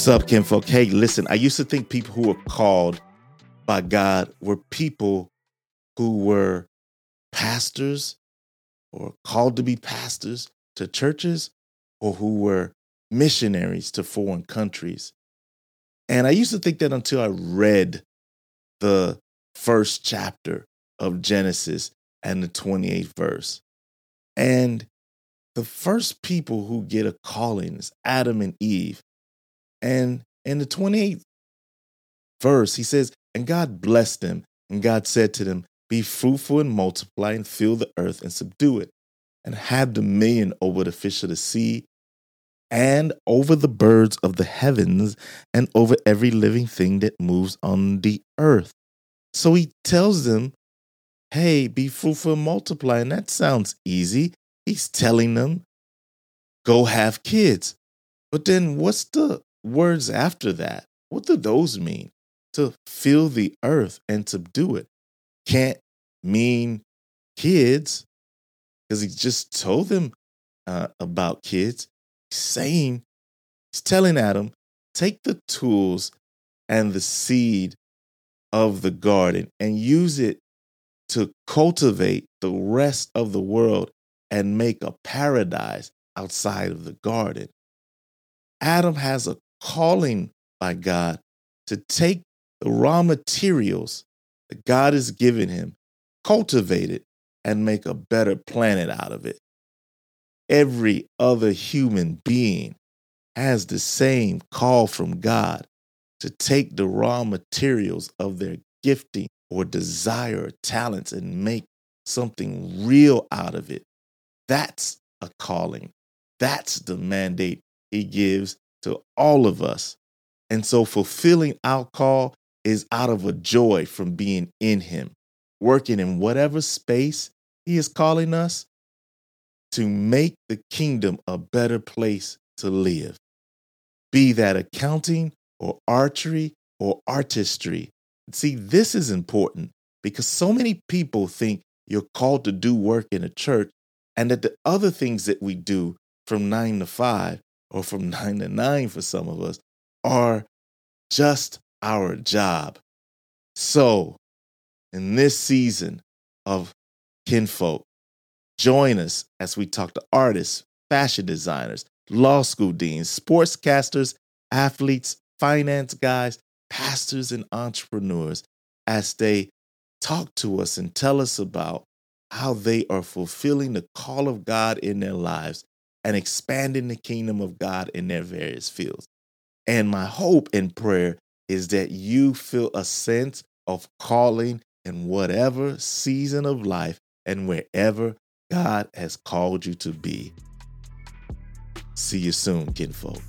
What's up, kinfolk? Hey, listen, I used to think people who were called by God were people who were pastors or called to be pastors to churches or who were missionaries to foreign countries. And I used to think that until I read the first chapter of Genesis and the 28th verse. And the first people who get a calling is Adam and Eve. And in the 28th verse, he says, And God blessed them, and God said to them, Be fruitful and multiply, and fill the earth and subdue it, and have dominion over the fish of the sea, and over the birds of the heavens, and over every living thing that moves on the earth. So he tells them, Hey, be fruitful and multiply. And that sounds easy. He's telling them, Go have kids. But then what's the words after that? What do those mean? To fill the earth and subdue it can't mean kids because he just told them uh, about kids. He's saying, he's telling Adam, take the tools and the seed of the garden and use it to cultivate the rest of the world and make a paradise outside of the garden. Adam has a calling by God to take the raw materials that God has given him, cultivate it, and make a better planet out of it. Every other human being has the same call from God to take the raw materials of their gifting or desire or talents and make something real out of it. That's a calling. That's the mandate he gives to all of us. And so fulfilling our call is out of a joy from being in him, working in whatever space he is calling us to make the kingdom a better place to live. Be that accounting or archery or artistry. See, this is important because so many people think you're called to do work in a church and that the other things that we do from nine to five or from nine to nine for some of us are just our job. So, in this season of Kinfolk, join us as we talk to artists, fashion designers, law school deans, sportscasters, athletes, finance guys, pastors, and entrepreneurs as they talk to us and tell us about how they are fulfilling the call of God in their lives and expanding the kingdom of God in their various fields. And my hope and prayer is that you feel a sense of calling in whatever season of life and wherever God has called you to be. See you soon, kinfolk.